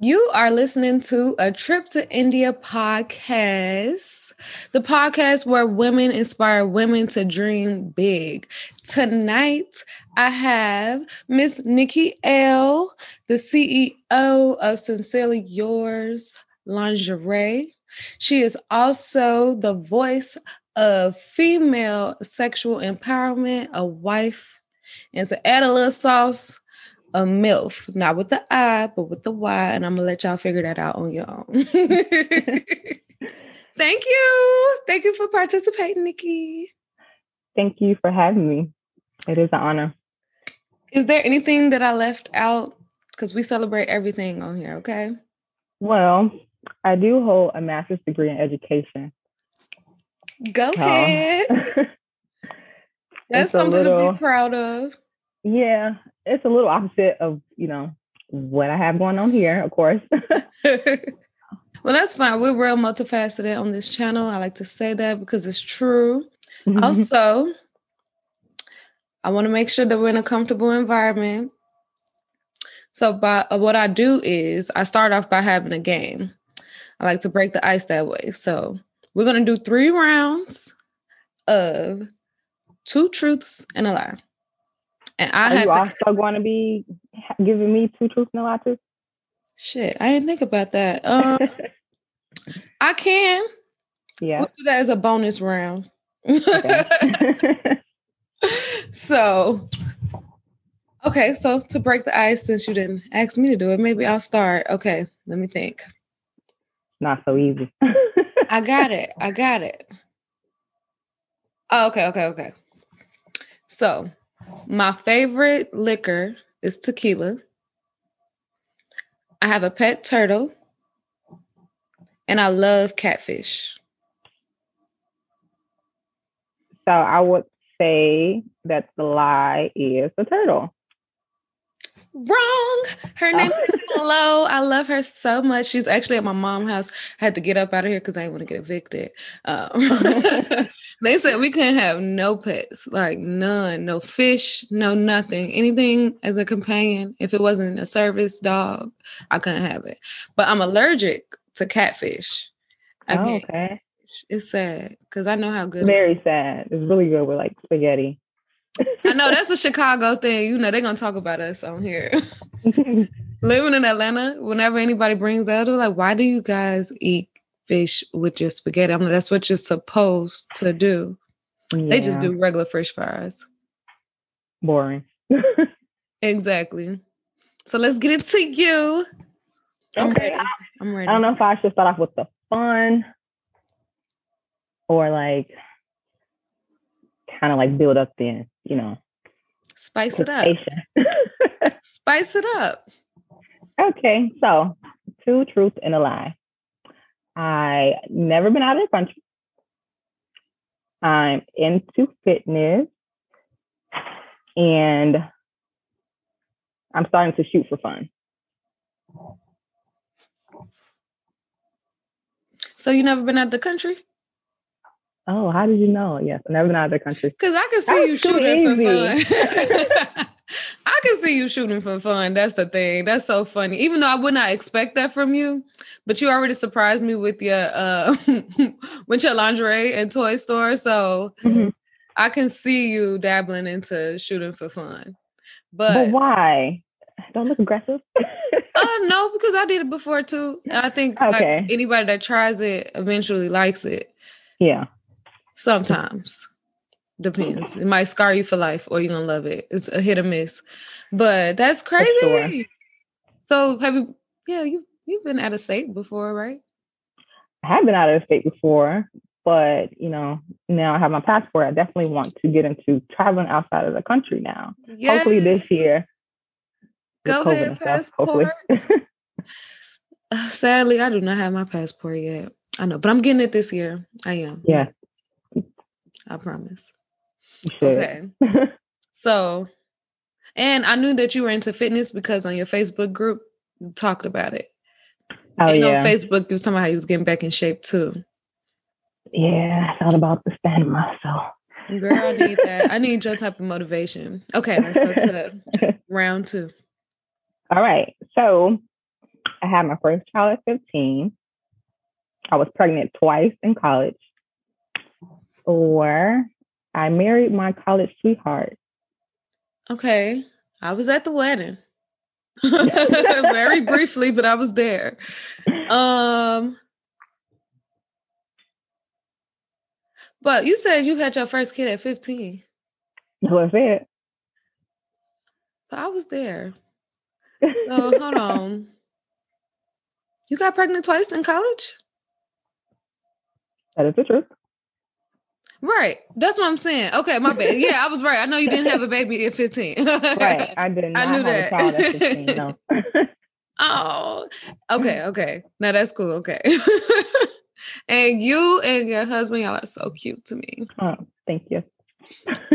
You are listening to a Trip to India podcast, the podcast where women inspire women to dream big. Tonight, I have Miss Nikki L, the CEO of Sincerely Yours Lingerie. She is also the voice of female sexual empowerment, a wife, and to add a little sauce a MILF, not with the I, but with the Y. And I'm gonna let y'all figure that out on your own. Thank you. Thank you for participating, Nikki. Thank you for having me. It is an honor. Is there anything that I left out? Because we celebrate everything on here, okay? Well, I do hold a master's degree in education. Go so. ahead. That's something little, to be proud of. Yeah, it's a little opposite of you know what I have going on here, of course. well, that's fine. We're real multifaceted on this channel. I like to say that because it's true. Mm-hmm. Also, I want to make sure that we're in a comfortable environment. So, by uh, what I do is I start off by having a game. I like to break the ice that way. So, we're going to do three rounds of two truths and a lie. And I Are have you to, also going to be giving me two truths and a lie too? Shit, I didn't think about that. Um, I can. Yeah. We'll do that as a bonus round. so, okay, so to break the ice, since you didn't ask me to do it, maybe I'll start. Okay, let me think. Not so easy. I got it. I got it. Oh, okay, okay, okay. So, my favorite liquor is tequila. I have a pet turtle. And I love catfish. So I would say that the lie is the turtle. Wrong. Her name is Flo. I love her so much. She's actually at my mom's house. I had to get up out of here because I didn't want to get evicted. Um, they said we couldn't have no pets, like none, no fish, no nothing, anything as a companion. If it wasn't a service dog, I couldn't have it. But I'm allergic to catfish. Oh, okay. It's sad because I know how good. Very sad. It's really good with like spaghetti. I know that's a Chicago thing. You know, they're gonna talk about us on here. Living in Atlanta, whenever anybody brings that, they're like, why do you guys eat fish with your spaghetti? I'm like, that's what you're supposed to do. Yeah. They just do regular fish fries. Boring. exactly. So let's get into you. I'm okay. Ready. I'm ready. I don't know if I should start off with the fun or like kind of like build up then, you know. Spice it up. Spice it up. Okay, so two truths and a lie. I never been out of the country. I'm into fitness and I'm starting to shoot for fun. So you never been out of the country? Oh, how did you know? Yes, I've never been out of the country. Because I can see you shooting easy. for fun. I can see you shooting for fun. That's the thing. That's so funny. Even though I would not expect that from you, but you already surprised me with your uh with your lingerie and toy store. So mm-hmm. I can see you dabbling into shooting for fun. But, but why? Don't look aggressive. uh no, because I did it before too. And I think okay. like, anybody that tries it eventually likes it. Yeah. Sometimes. Depends. It might scar you for life or you're gonna love it. It's a hit or miss. But that's crazy. Sure. So have you yeah, you you've been out of state before, right? I have been out of state before, but you know, now I have my passport. I definitely want to get into traveling outside of the country now. Yes. Hopefully this year. Go ahead, passport. uh, sadly, I do not have my passport yet. I know, but I'm getting it this year. I am. Yeah. I promise. Okay. so, and I knew that you were into fitness because on your Facebook group, you talked about it. Oh, and yeah. on Facebook, you was talking about how you was getting back in shape too. Yeah, I thought about the stand muscle. Girl, I need that. I need your type of motivation. Okay, let's go to the round two. All right. So I had my first child at 15. I was pregnant twice in college. Or I married my college sweetheart. Okay. I was at the wedding. Very briefly, but I was there. Um But you said you had your first kid at 15. That was it. But I was there. So hold on. You got pregnant twice in college? That is the truth. Right. That's what I'm saying. Okay, my bad. Yeah, I was right. I know you didn't have a baby at 15. right. I did not I knew that. a child at 15. No. oh. Okay, okay. Now that's cool. Okay. and you and your husband, y'all are so cute to me. Oh, thank you.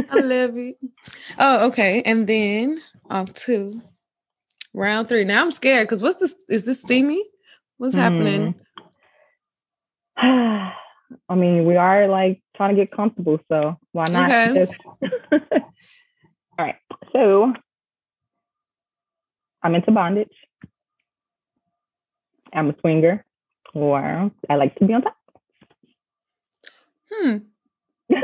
I love you. Oh, okay. And then off two. Round three. Now I'm scared because what's this? Is this steamy? What's happening? Hmm. I mean, we are like trying to get comfortable, so why not? Okay. Just... All right. So I'm into bondage. I'm a swinger, or I like to be on top. Hmm.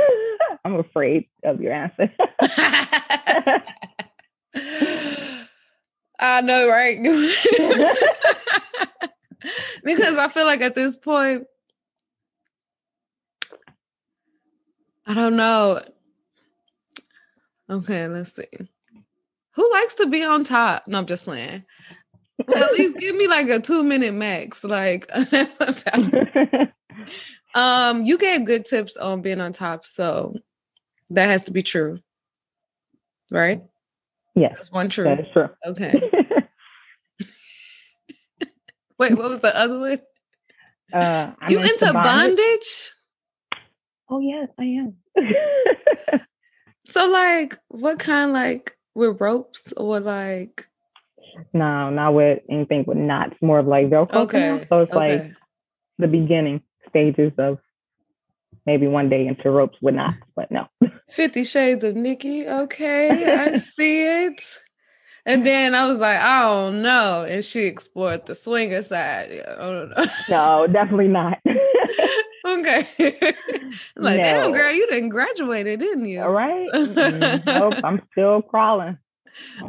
I'm afraid of your answer. I know, right? because I feel like at this point, I don't know. Okay, let's see. Who likes to be on top? No, I'm just playing. Well, at least give me like a two minute max. Like um, you gave good tips on being on top, so that has to be true. Right? Yes. That's one true. That is true. Okay. Wait, what was the other one? Uh, you into, into bondage? bondage? Oh yes, I am. so like what kind like with ropes or like no, not with anything with knots, more of like Velcro. Okay. So it's okay. like the beginning stages of maybe one day into ropes with knots, but no. Fifty Shades of Nikki. Okay, I see it. And then I was like, I don't know. And she explored the swinger side. Yeah, I don't know. No, definitely not. okay. like, no. damn, girl, you didn't graduate, didn't you? All right. Nope, I'm still crawling.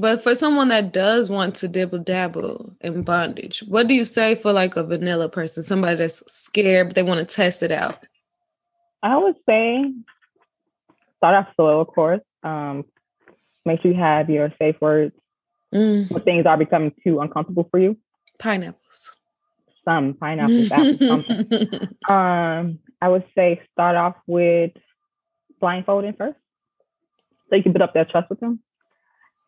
but for someone that does want to dibble dabble in bondage, what do you say for like a vanilla person, somebody that's scared but they want to test it out? I would say start off slow, of course. Um, make sure you have your safe words mm. when things are becoming too uncomfortable for you. Pineapples. Some pineapples, apples, something. Um, I would say start off with blindfolding first. So you can build up that trust with them.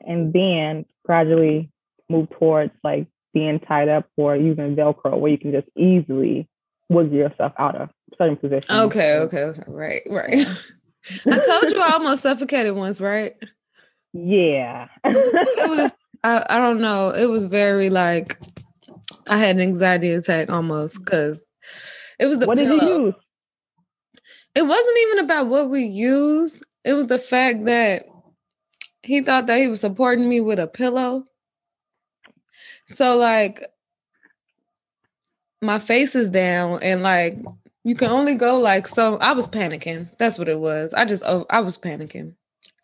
And then gradually move towards like being tied up or using Velcro where you can just easily wiggle yourself out of certain positions. Okay, okay, okay. Right, right. I told you I almost suffocated once, right? Yeah. it was I, I don't know. It was very like I had an anxiety attack almost because it was the what pillow. did you use? It wasn't even about what we used. It was the fact that he thought that he was supporting me with a pillow. So like my face is down and like you can only go like so. I was panicking. That's what it was. I just oh, I was panicking.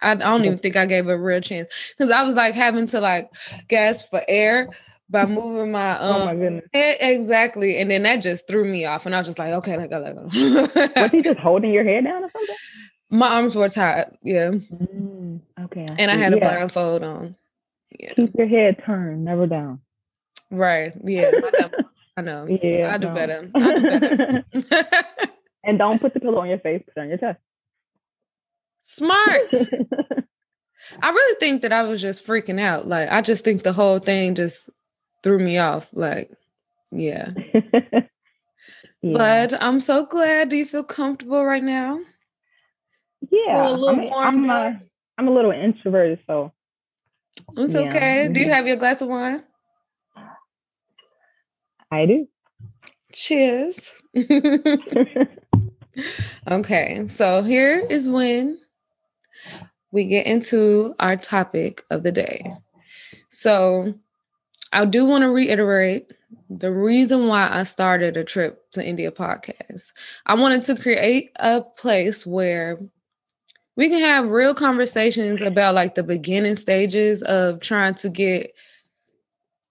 I, I don't even think I gave a real chance because I was like having to like gasp for air by moving my um oh my goodness. head exactly, and then that just threw me off, and I was just like, okay, let go, let go. was he just holding your head down or something? My arms were tied, yeah. Mm, okay. I and I had yeah. a blindfold on. Yeah. Keep your head turned, never down. Right. Yeah. I know. Yeah, I do no. better. I do better. and don't put the pillow on your face, put it on your chest. Smart. I really think that I was just freaking out. Like I just think the whole thing just threw me off. Like, yeah. yeah. But I'm so glad. Do you feel comfortable right now? Yeah. I mean, I'm, a, I'm a little introverted, so it's yeah. okay. Do you have your glass of wine? I do. Cheers. okay, so here is when we get into our topic of the day. So I do want to reiterate the reason why I started a trip to India podcast. I wanted to create a place where we can have real conversations about like the beginning stages of trying to get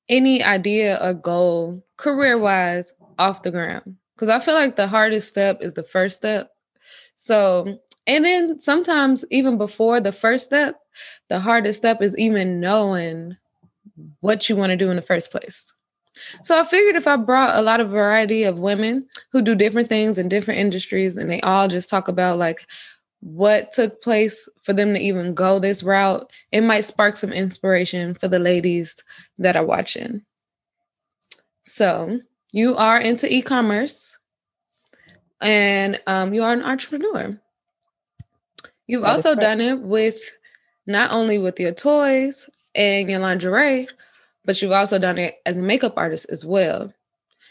any idea or goal career wise off the ground. Because I feel like the hardest step is the first step. So, and then sometimes even before the first step, the hardest step is even knowing what you want to do in the first place. So I figured if I brought a lot of variety of women who do different things in different industries and they all just talk about like what took place for them to even go this route, it might spark some inspiration for the ladies that are watching. So, you are into e commerce and um, you are an entrepreneur. You've also done it with not only with your toys and your lingerie, but you've also done it as a makeup artist as well.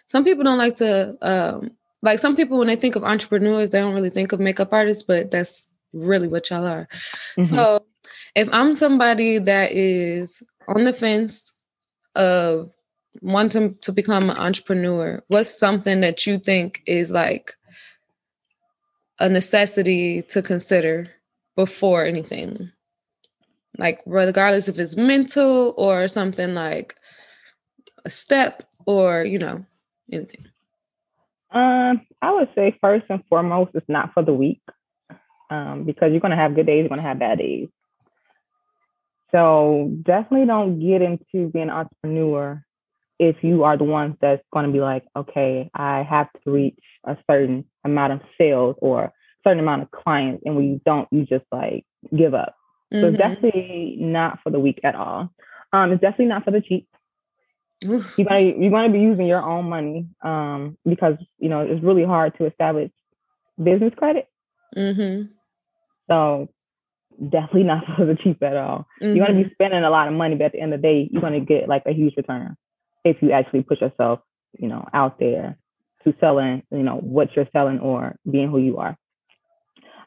Some people don't like to um, like some people when they think of entrepreneurs, they don't really think of makeup artists, but that's really what y'all are. Mm-hmm. So if I'm somebody that is on the fence of wanting to become an entrepreneur, what's something that you think is like a necessity to consider before anything? Like regardless if it's mental or something like a step or, you know, anything. Um, I would say first and foremost, it's not for the weak, um, because you're gonna have good days, you're gonna have bad days. So definitely don't get into being an entrepreneur if you are the one that's going to be like, okay, I have to reach a certain amount of sales or certain amount of clients, and when you don't, you just like give up. Mm-hmm. So it's definitely not for the weak at all. Um, it's definitely not for the cheap you're gonna you're gonna be using your own money um, because you know it's really hard to establish business credit. Mm-hmm. So definitely not for the cheap at all. Mm-hmm. You're gonna be mm-hmm. spending a lot of money, but at the end of the day, you're gonna get like a huge return if you actually put yourself, you know, out there to selling, you know, what you're selling or being who you are.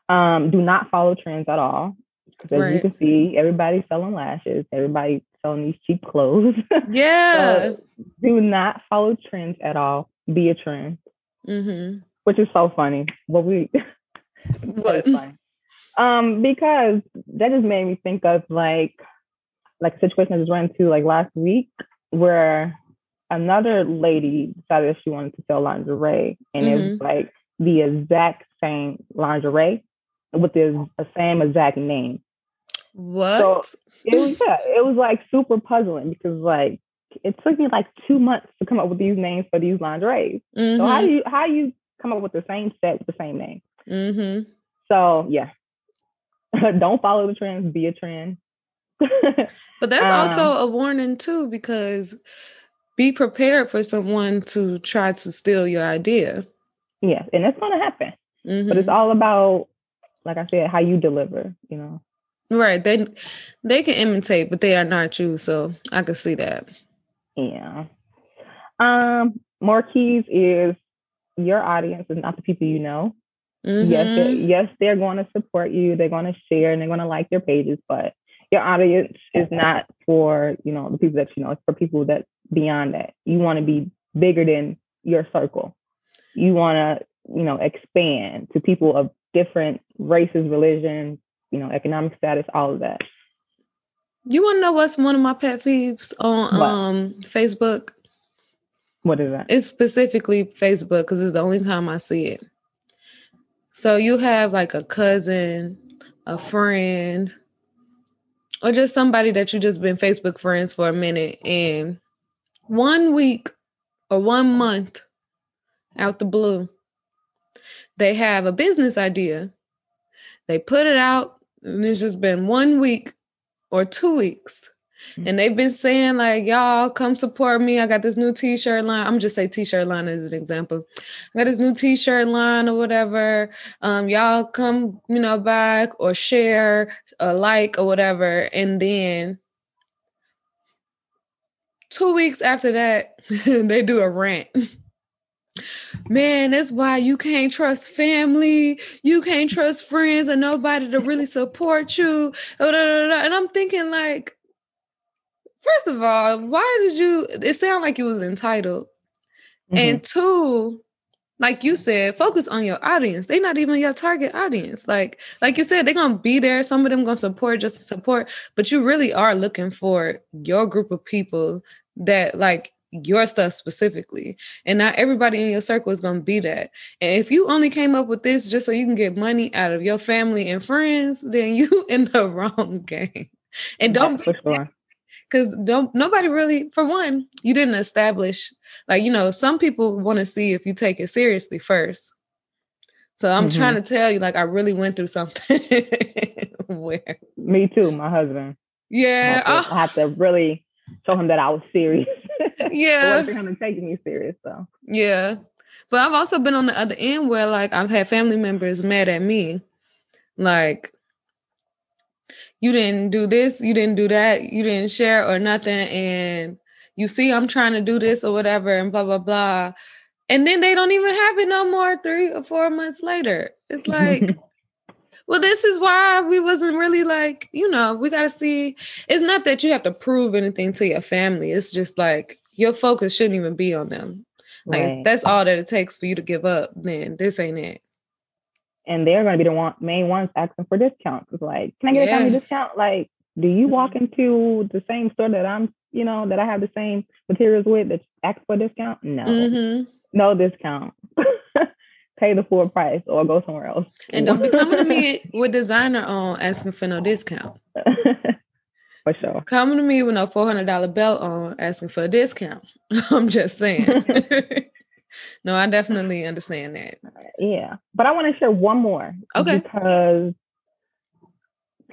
Um, do not follow trends at all. Because as right. you can see, everybody's selling lashes, everybody selling these cheap clothes. Yeah. so do not follow trends at all. Be a trend. Mm-hmm. Which is so funny. What we what? funny. Um, because that just made me think of like like a situation I just ran into like last week where another lady decided she wanted to sell lingerie and mm-hmm. it was mm-hmm. like the exact same lingerie with the same exact name. What? So it was yeah, it was like super puzzling because like it took me like two months to come up with these names for these lingerie. Mm-hmm. So how do mm-hmm. you how do you come up with the same set with the same name? Mm-hmm. So yeah, don't follow the trends. Be a trend. but that's um, also a warning too, because be prepared for someone to try to steal your idea. Yes, and it's going to happen. Mm-hmm. But it's mm-hmm. all about, like I said, how you deliver. You know. Right. They they can imitate, but they are not you. So I can see that. Yeah. Um, keys is your audience is not the people you know. Mm-hmm. Yes, they're, yes, they're going to support you. They're going to share and they're going to like your pages, but your audience is not for you know the people that you know. It's for people that beyond that. You want to be bigger than your circle. You want to you know expand to people of different races, religions, you know, economic status, all of that. You want to know what's one of my pet peeves on what? um Facebook? What is that? It's specifically Facebook because it's the only time I see it. So you have like a cousin, a friend, or just somebody that you just been Facebook friends for a minute, and one week or one month out the blue, they have a business idea. They put it out and it's just been one week or two weeks. Mm-hmm. And they've been saying, like, y'all come support me. I got this new t-shirt line. I'm just say t-shirt line as an example. I got this new t-shirt line or whatever. Um, y'all come, you know, back or share or like or whatever. And then two weeks after that, they do a rant. Man, that's why you can't trust family. You can't trust friends and nobody to really support you. And I'm thinking, like, first of all, why did you? It sounded like you was entitled, mm-hmm. and two, like you said, focus on your audience. They're not even your target audience. Like, like you said, they're gonna be there. Some of them gonna support just to support, but you really are looking for your group of people that like your stuff specifically. And not everybody in your circle is gonna be that. And if you only came up with this just so you can get money out of your family and friends, then you in the wrong game. And don't for sure because don't nobody really for one you didn't establish like you know some people want to see if you take it seriously first so i'm mm-hmm. trying to tell you like i really went through something where me too my husband yeah I have, to, I have to really show him that i was serious yeah for him to take me serious so yeah but i've also been on the other end where like i've had family members mad at me like you didn't do this, you didn't do that, you didn't share or nothing. And you see, I'm trying to do this or whatever, and blah, blah, blah. And then they don't even have it no more three or four months later. It's like, well, this is why we wasn't really like, you know, we got to see. It's not that you have to prove anything to your family. It's just like your focus shouldn't even be on them. Like, right. that's all that it takes for you to give up. Then this ain't it and they're going to be the one, main ones asking for discounts. It's like, can I get yeah. a family discount? Like, do you walk mm-hmm. into the same store that I'm, you know, that I have the same materials with that ask for a discount? No, mm-hmm. no discount. Pay the full price or go somewhere else. And don't be coming to me with designer on asking for no discount. for sure. Coming to me with no four hundred dollar belt on asking for a discount. I'm just saying. no, I definitely understand that. Yeah. But I want to share one more. Okay. Because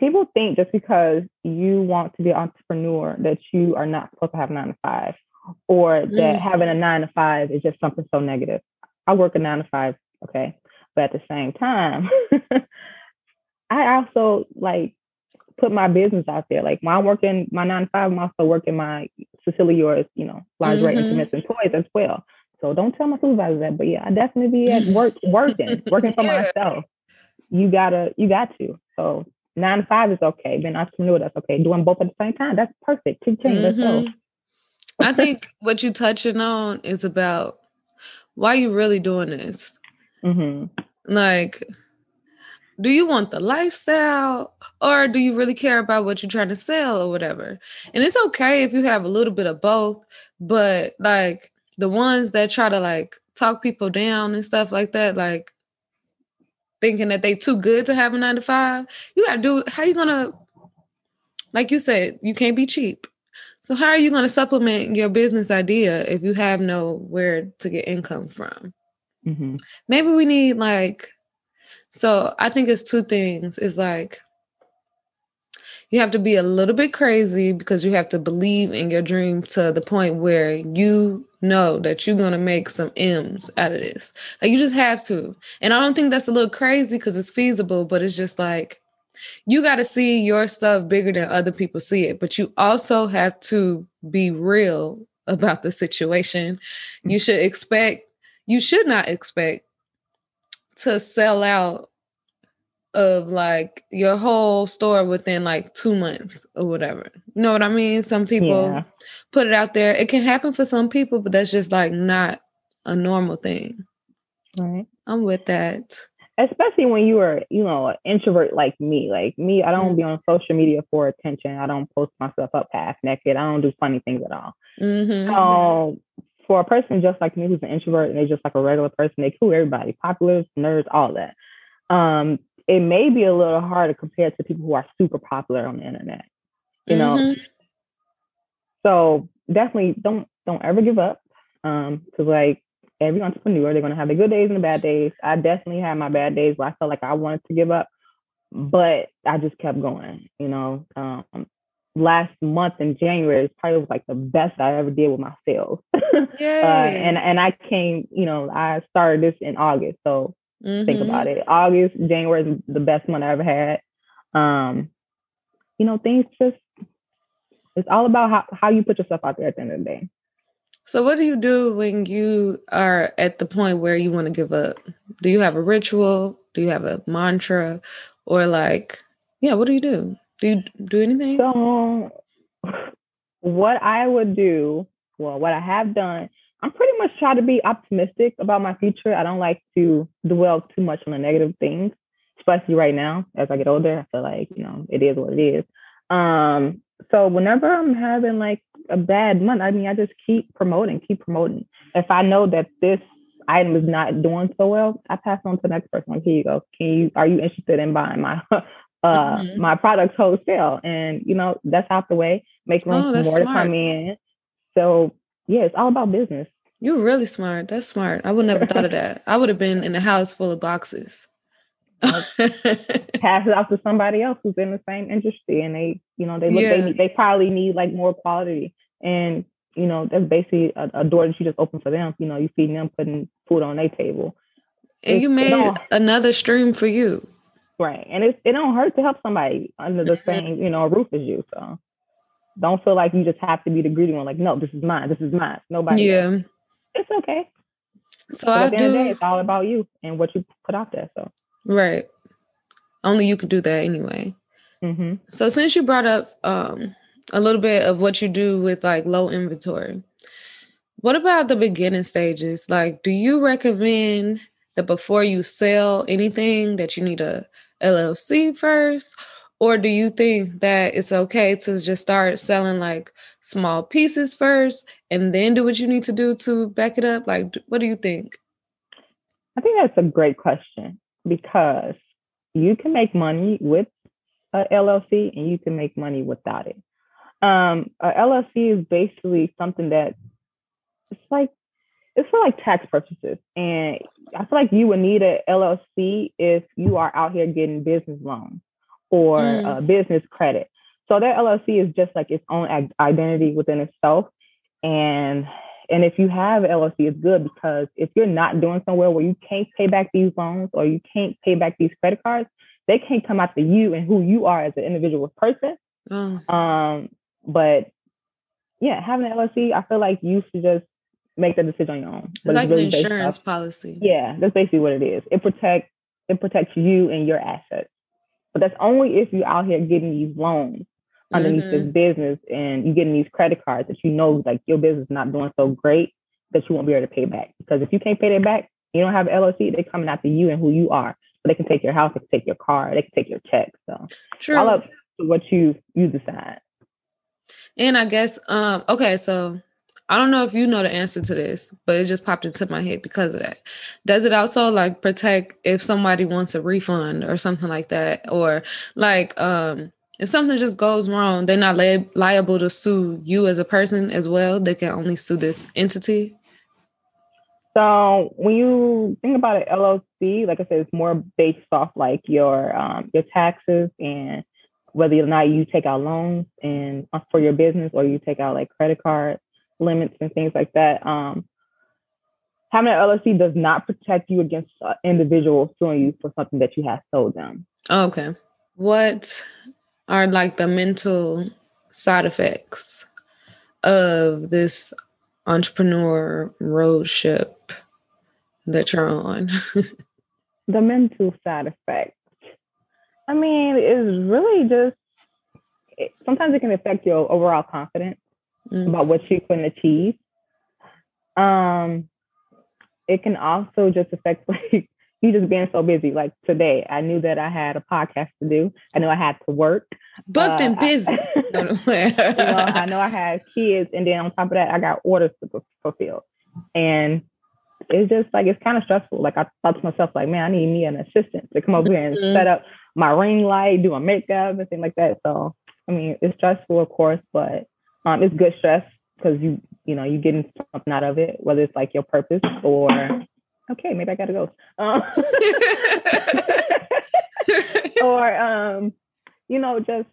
people think just because you want to be an entrepreneur that you are not supposed to have nine to five or that mm. having a nine to five is just something so negative. I work a nine to five, okay. But at the same time, I also like put my business out there. Like when I'm working my nine to five, I'm also working my Sincerely Yours, you know, lingerie, mm-hmm. intimates, and toys as well. So don't tell my supervisor that. But yeah, I definitely be at work working, working for yeah. myself. You gotta, you got to. So nine to five is okay. Being entrepreneur, that's okay. Doing both at the same time, that's perfect. Keep mm-hmm. Let's go. Mm-hmm. I think what you're touching on is about why you really doing this. Mm-hmm. Like, do you want the lifestyle or do you really care about what you're trying to sell or whatever? And it's okay if you have a little bit of both, but like the ones that try to like talk people down and stuff like that, like thinking that they too good to have a nine to five, you gotta do how you gonna like you said, you can't be cheap. So how are you gonna supplement your business idea if you have nowhere to get income from? Mm-hmm. Maybe we need like so I think it's two things. It's like you have to be a little bit crazy because you have to believe in your dream to the point where you know that you're going to make some M's out of this. Like you just have to. And I don't think that's a little crazy because it's feasible, but it's just like you got to see your stuff bigger than other people see it. But you also have to be real about the situation. You should expect, you should not expect to sell out of like your whole store within like two months or whatever. You know what I mean? Some people yeah. put it out there. It can happen for some people, but that's just like not a normal thing. Right. I'm with that. Especially when you are, you know, an introvert like me. Like me, I don't mm-hmm. be on social media for attention. I don't post myself up half naked. I don't do funny things at all. Mm-hmm. So for a person just like me who's an introvert and they're just like a regular person, they cool everybody, populars, nerds, all that. Um, it may be a little harder compared to people who are super popular on the internet. You know, mm-hmm. so definitely don't don't ever give up. Um, because like every entrepreneur, they're gonna have the good days and the bad days. I definitely had my bad days where I felt like I wanted to give up, but I just kept going. You know, um, last month in January is probably like the best I ever did with my sales. uh, and and I came, you know, I started this in August, so Mm-hmm. Think about it. August, January is the best month I ever had. Um, you know, things just it's all about how, how you put yourself out there at the end of the day. So what do you do when you are at the point where you want to give up? Do you have a ritual? Do you have a mantra? Or like, yeah, what do you do? Do you do anything? So what I would do, well, what I have done, I'm pretty much try to be optimistic about my future. I don't like to dwell too much on the negative things, especially right now as I get older. I feel like, you know, it is what it is. Um, so whenever I'm having like a bad month, I mean, I just keep promoting, keep promoting. If I know that this item is not doing so well, I pass on to the next person. Like, here you go. Can you are you interested in buying my uh mm-hmm. my products wholesale? And you know, that's out the way. Make room oh, for more smart. to come in. So yeah, it's all about business. You're really smart. That's smart. I would never thought of that. I would have been in a house full of boxes. pass it off to somebody else who's in the same industry and they you know they look yeah. they, they probably need like more quality and you know, that's basically a, a, door that you just open for them. You know, you feeding them, putting food on their table. And it's, you made another stream for you. Right. And it, it don't hurt to help somebody under the same, you know, roof as you. So don't feel like you just have to be the greedy one. Like, no, this is mine. This is mine. Nobody. Yeah. Else. It's okay. So but I at the do. End of the day, it's all about you and what you put out there. So right. Only you could do that anyway. Mm-hmm. So since you brought up um, a little bit of what you do with like low inventory. What about the beginning stages? Like, do you recommend that before you sell anything that you need a LLC first? Or do you think that it's okay to just start selling like small pieces first and then do what you need to do to back it up? Like, what do you think? I think that's a great question because you can make money with a LLC and you can make money without it. Um, a LLC is basically something that it's like it's for like tax purposes, and I feel like you would need a LLC if you are out here getting business loans or mm. uh, business credit. So that LLC is just like its own identity within itself, and and if you have LLC, it's good because if you're not doing somewhere where you can't pay back these loans or you can't pay back these credit cards, they can't come after you and who you are as an individual person. Mm. Um, but yeah, having an LLC, I feel like you should just make that decision on your own. But It's like really an insurance policy. Yeah, that's basically what it is. It protects it protects you and your assets. But that's only if you're out here getting these loans underneath mm-hmm. this business and you're getting these credit cards that you know like your business is not doing so great that you won't be able to pay back. Because if you can't pay that back, you don't have LLC, they're coming after you and who you are. So they can take your house, they can take your car, they can take your check. So True. all up to what you you decide. And I guess, um, okay, so I don't know if you know the answer to this, but it just popped into my head because of that. Does it also like protect if somebody wants a refund or something like that? Or like um if something just goes wrong, they're not li- liable to sue you as a person as well. They can only sue this entity. So when you think about an LLC, like I said, it's more based off like your um, your taxes and whether or not you take out loans and uh, for your business or you take out like credit card limits and things like that. Um, having an LLC does not protect you against uh, individuals suing you for something that you have sold them. Okay. What are like the mental side effects of this entrepreneur road ship that you're on? the mental side effects. I mean, it's really just it, sometimes it can affect your overall confidence mm. about what you can achieve. Um, it can also just affect like you just being so busy. Like today, I knew that I had a podcast to do. I knew I had to work. Booked uh, and busy. I, you know, I know I had kids, and then on top of that, I got orders to fulfill. And it's just like it's kind of stressful. Like I thought to myself, like, man, I need me an assistant to come over here and mm-hmm. set up my ring light, do my makeup, and things like that. So I mean, it's stressful, of course, but um, it's good stress because you you know you're getting something out of it, whether it's like your purpose or okay, maybe I gotta go, um, or um, you know just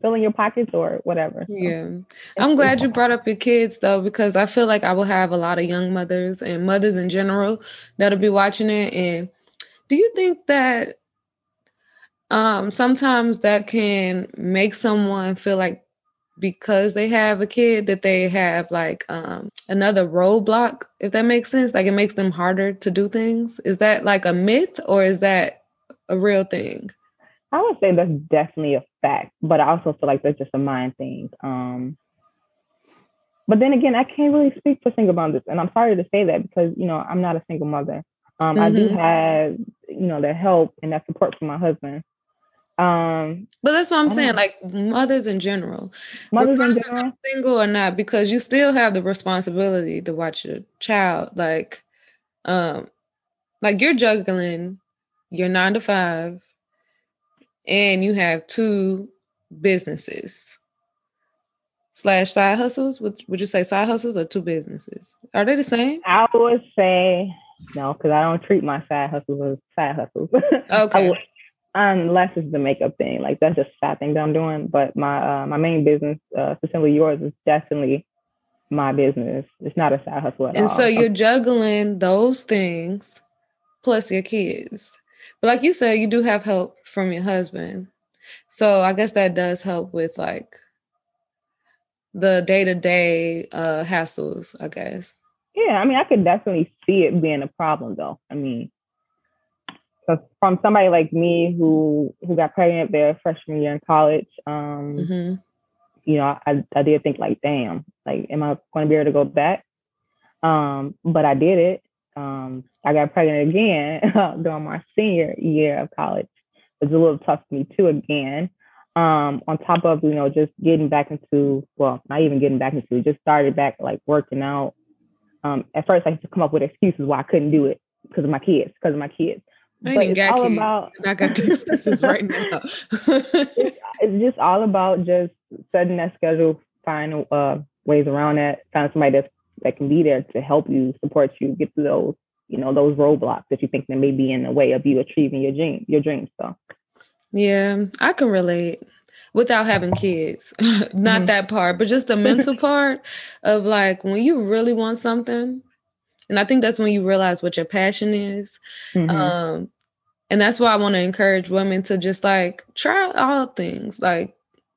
filling your pockets or whatever. Yeah. I'm glad you brought up your kids though, because I feel like I will have a lot of young mothers and mothers in general that'll be watching it. And do you think that um, sometimes that can make someone feel like because they have a kid that they have like um, another roadblock, if that makes sense. Like it makes them harder to do things. Is that like a myth or is that a real thing? I would say that's definitely a fact. But I also feel like that's just a mind thing. Um, but then again, I can't really speak for single mothers, and I'm sorry to say that because you know I'm not a single mother. Um, mm-hmm. I do mm-hmm. have you know the help and that support from my husband. Um, but that's what I'm saying, like mothers in general, mothers in general, single or not, because you still have the responsibility to watch your child. Like, um, like you're juggling your nine to five, and you have two businesses slash side hustles. Would Would you say side hustles or two businesses? Are they the same? I would say no, because I don't treat my side hustles as side hustles. Okay unless it's the makeup thing. Like that's just a side thing that I'm doing. But my uh, my main business, uh, Sincerely Yours, is definitely my business. It's not a side hustle at and all. And so you're juggling those things plus your kids. But like you said, you do have help from your husband. So I guess that does help with like the day to day hassles, I guess. Yeah, I mean, I could definitely see it being a problem though. I mean, from somebody like me who who got pregnant their freshman year in college, um, mm-hmm. you know, I, I did think like, damn, like, am I going to be able to go back? Um, but I did it. Um, I got pregnant again during my senior year of college. It was a little tough for me too again. Um, on top of you know just getting back into well, not even getting back into, just started back like working out. Um, at first, I used to come up with excuses why I couldn't do it because of my kids, because of my kids. I but it's all about I got excuses right now. it's, it's, just all about just setting that schedule, find uh, ways around that, find somebody that's, that can be there to help you, support you, get through those, you know, those roadblocks that you think that may be in the way of you achieving your dream, your dreams. So yeah, I can relate without having kids. Not mm-hmm. that part, but just the mental part of like when you really want something and I think that's when you realize what your passion is. Mm-hmm. Um, and that's why I want to encourage women to just like try all things. Like,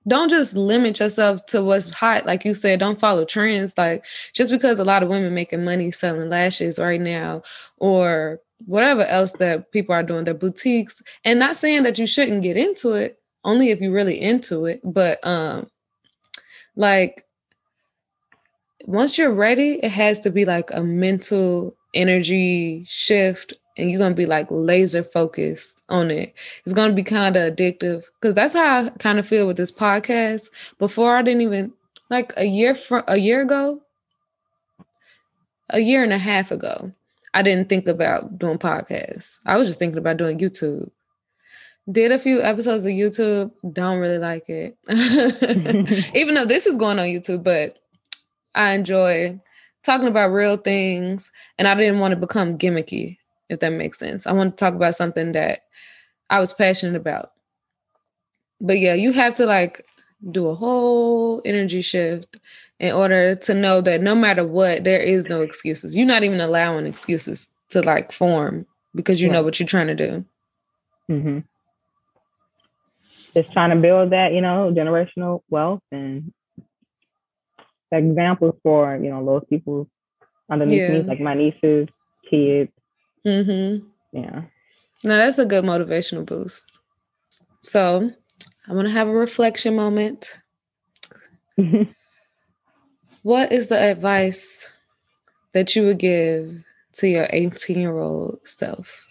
don't just limit yourself to what's hot. Like you said, don't follow trends. Like, just because a lot of women making money selling lashes right now or whatever else that people are doing, their boutiques, and not saying that you shouldn't get into it, only if you're really into it. But um, like once you're ready, it has to be like a mental energy shift and you're gonna be like laser focused on it. It's gonna be kind of addictive because that's how I kind of feel with this podcast. Before I didn't even like a year from a year ago, a year and a half ago, I didn't think about doing podcasts. I was just thinking about doing YouTube. Did a few episodes of YouTube, don't really like it. Even though this is going on YouTube, but I enjoy talking about real things and I didn't want to become gimmicky, if that makes sense. I want to talk about something that I was passionate about. But yeah, you have to like do a whole energy shift in order to know that no matter what, there is no excuses. You're not even allowing excuses to like form because you yeah. know what you're trying to do. Mm-hmm. Just trying to build that, you know, generational wealth and examples for you know those people underneath yeah. me, like my nieces, kids. Mm-hmm. Yeah. No, that's a good motivational boost. So I'm gonna have a reflection moment. what is the advice that you would give to your 18 year old self?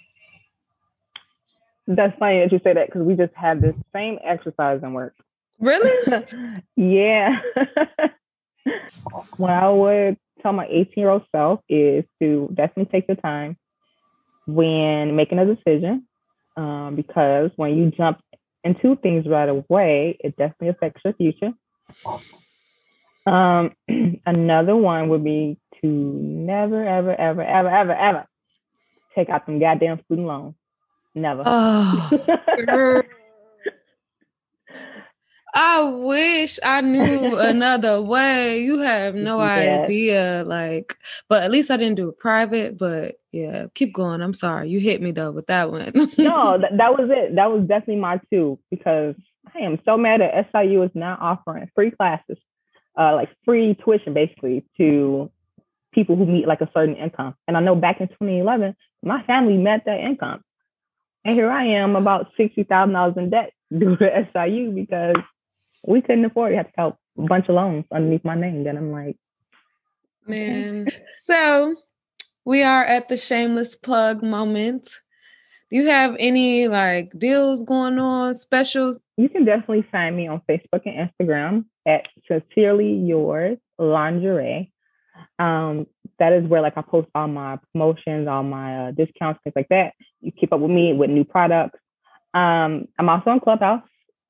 That's funny that you say that because we just had this same exercise in work. Really? yeah. what I would tell my 18 year old self is to definitely take your time when making a decision um, because when you jump into things right away, it definitely affects your future. Um, another one would be to never, ever, ever, ever, ever, ever take out some goddamn student loans. Never. Oh, I wish I knew another way. You have no idea. Like, but at least I didn't do it private. But yeah, keep going. I'm sorry. You hit me though with that one. no, that, that was it. That was definitely my two because I am so mad that SIU is not offering free classes, uh, like free tuition basically to people who meet like a certain income. And I know back in 2011, my family met that income. And here I am about $60,000 in debt do the SIU because we couldn't afford it. have to help a bunch of loans underneath my name. Then I'm like, man. so we are at the shameless plug moment. Do you have any like deals going on, specials? You can definitely find me on Facebook and Instagram at sincerely yours lingerie. Um, that is where like I post all my promotions, all my uh, discounts, things like that. You keep up with me with new products. Um, I'm also on Clubhouse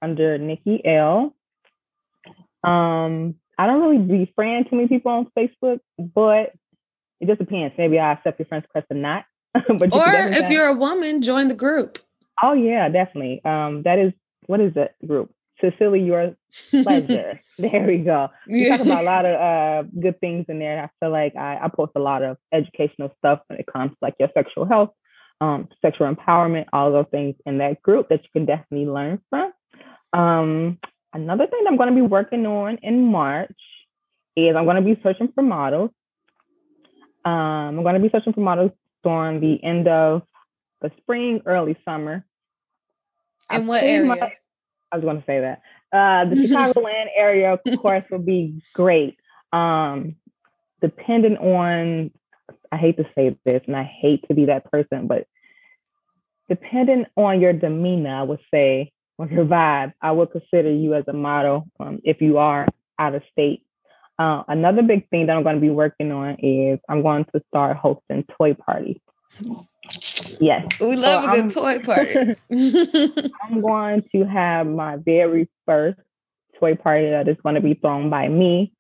under Nikki L. Um, I don't really befriend too many people on Facebook, but it just depends. Maybe I accept your friend's request or not. but you or if you're a woman, join the group. Oh yeah, definitely. Um, that is what is that group? Cecilia, your pleasure. there we go. We yeah. talk about a lot of uh, good things in there. I feel like I, I, post a lot of educational stuff when it comes to like your sexual health, um, sexual empowerment, all those things in that group that you can definitely learn from. Um, another thing I'm going to be working on in March is I'm going to be searching for models. Um, I'm going to be searching for models during the end of the spring, early summer. In what area? My, I was going to say that. Uh, the Chicagoland area, of course, would be great. Um, depending on, I hate to say this, and I hate to be that person, but depending on your demeanor, I would say, or your vibe, I would consider you as a model um, if you are out of state. Uh, another big thing that I'm going to be working on is I'm going to start hosting toy parties. Yes. We love so a good I'm, toy party. I'm going to have my very first toy party that is going to be thrown by me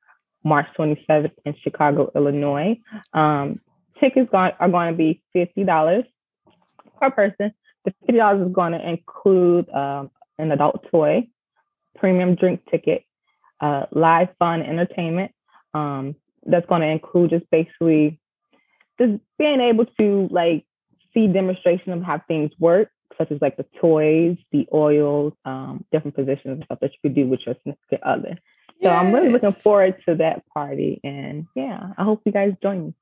March 27th in Chicago, Illinois. Um, tickets are going to be $50 per person. The $50 is going to include um, an adult toy, premium drink ticket, uh, live fun entertainment. Um, that's going to include just basically just being able to like see demonstration of how things work, such as like the toys, the oils, um, different positions and stuff that you could do with your significant other. So yes. I'm really looking forward to that party. And yeah, I hope you guys join me.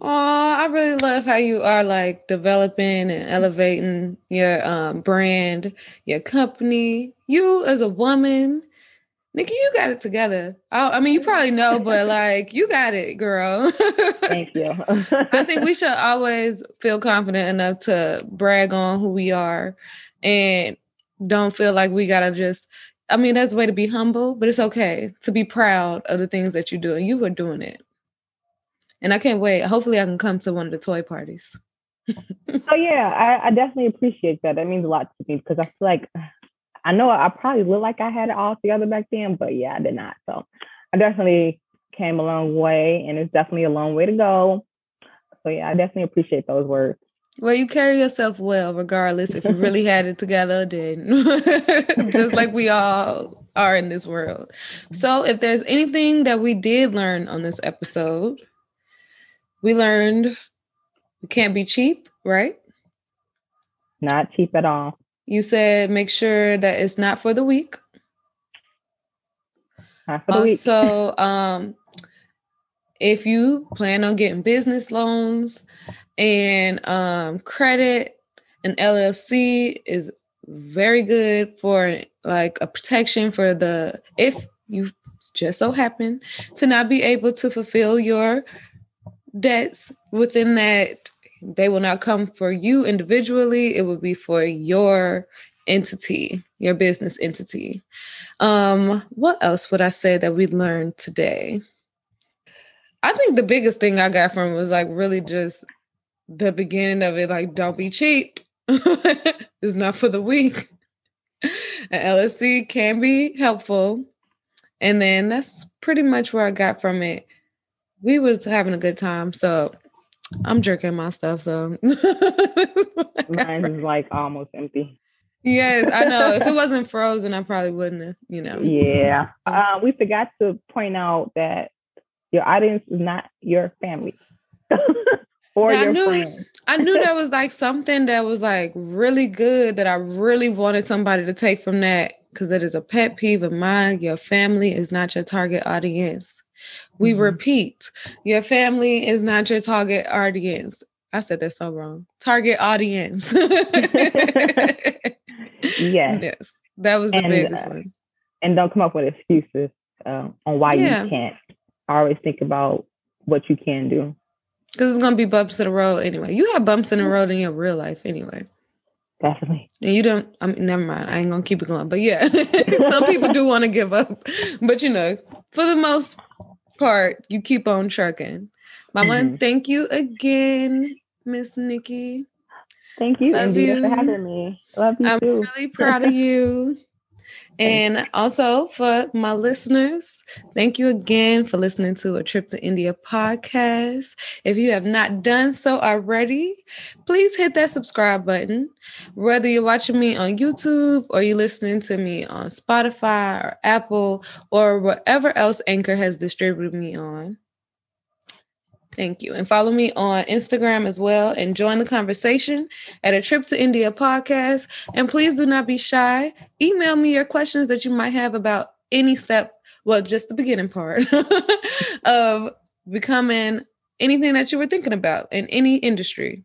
Oh, I really love how you are like developing and elevating your um, brand, your company. You as a woman, Nikki, you got it together. I, I mean, you probably know, but like, you got it, girl. Thank you. I think we should always feel confident enough to brag on who we are and don't feel like we gotta just. I mean, that's a way to be humble, but it's okay to be proud of the things that you do, and you were doing it. And I can't wait. Hopefully, I can come to one of the toy parties. oh yeah, I, I definitely appreciate that. That means a lot to me because I feel like I know I probably look like I had it all together back then, but yeah, I did not. So I definitely came a long way and it's definitely a long way to go. So yeah, I definitely appreciate those words. Well, you carry yourself well, regardless if you really had it together or didn't. Just like we all are in this world. So, if there's anything that we did learn on this episode, we learned we can't be cheap, right? Not cheap at all. You said make sure that it's not for the weak. Not for the also, week. um, if you plan on getting business loans and um, credit, an LLC is very good for like a protection for the if you just so happen to not be able to fulfill your debts within that they will not come for you individually. It will be for your entity, your business entity. Um, what else would I say that we learned today? I think the biggest thing I got from was like really just the beginning of it, like don't be cheap. it's not for the weak. An LLC can be helpful. And then that's pretty much where I got from it. We was having a good time. So I'm jerking my stuff, so mine is like almost empty. Yes, I know. if it wasn't frozen, I probably wouldn't have, you know. Yeah. Uh, we forgot to point out that your audience is not your family. or I your knew, friends. I knew that was like something that was like really good that I really wanted somebody to take from that because it is a pet peeve of mine. Your family is not your target audience. We mm-hmm. repeat, your family is not your target audience. I said that so wrong. Target audience. Yes. Yes. That was the And, biggest uh, one. And don't come up with excuses uh, on why Yeah. you can't. I always think about what you can do. Because it's gonna be bumps in the road anyway. You have bumps in the road in your real life anyway. Definitely. And you don't, I mean, never mind. I ain't gonna keep it going. But yeah, some people do want to give up. But you know, for the most part, you keep on trucking. But I want to mm-hmm. thank you again, Miss Nikki. Thank you, Love India, for having me. Love you I'm too. really proud of you. And also for my listeners, thank you again for listening to a Trip to India podcast. If you have not done so already, please hit that subscribe button. Whether you're watching me on YouTube or you're listening to me on Spotify or Apple or whatever else Anchor has distributed me on. Thank you. And follow me on Instagram as well and join the conversation at a trip to India podcast. And please do not be shy. Email me your questions that you might have about any step, well, just the beginning part of becoming anything that you were thinking about in any industry.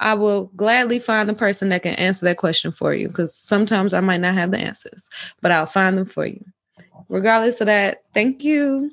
I will gladly find the person that can answer that question for you because sometimes I might not have the answers, but I'll find them for you. Regardless of that, thank you.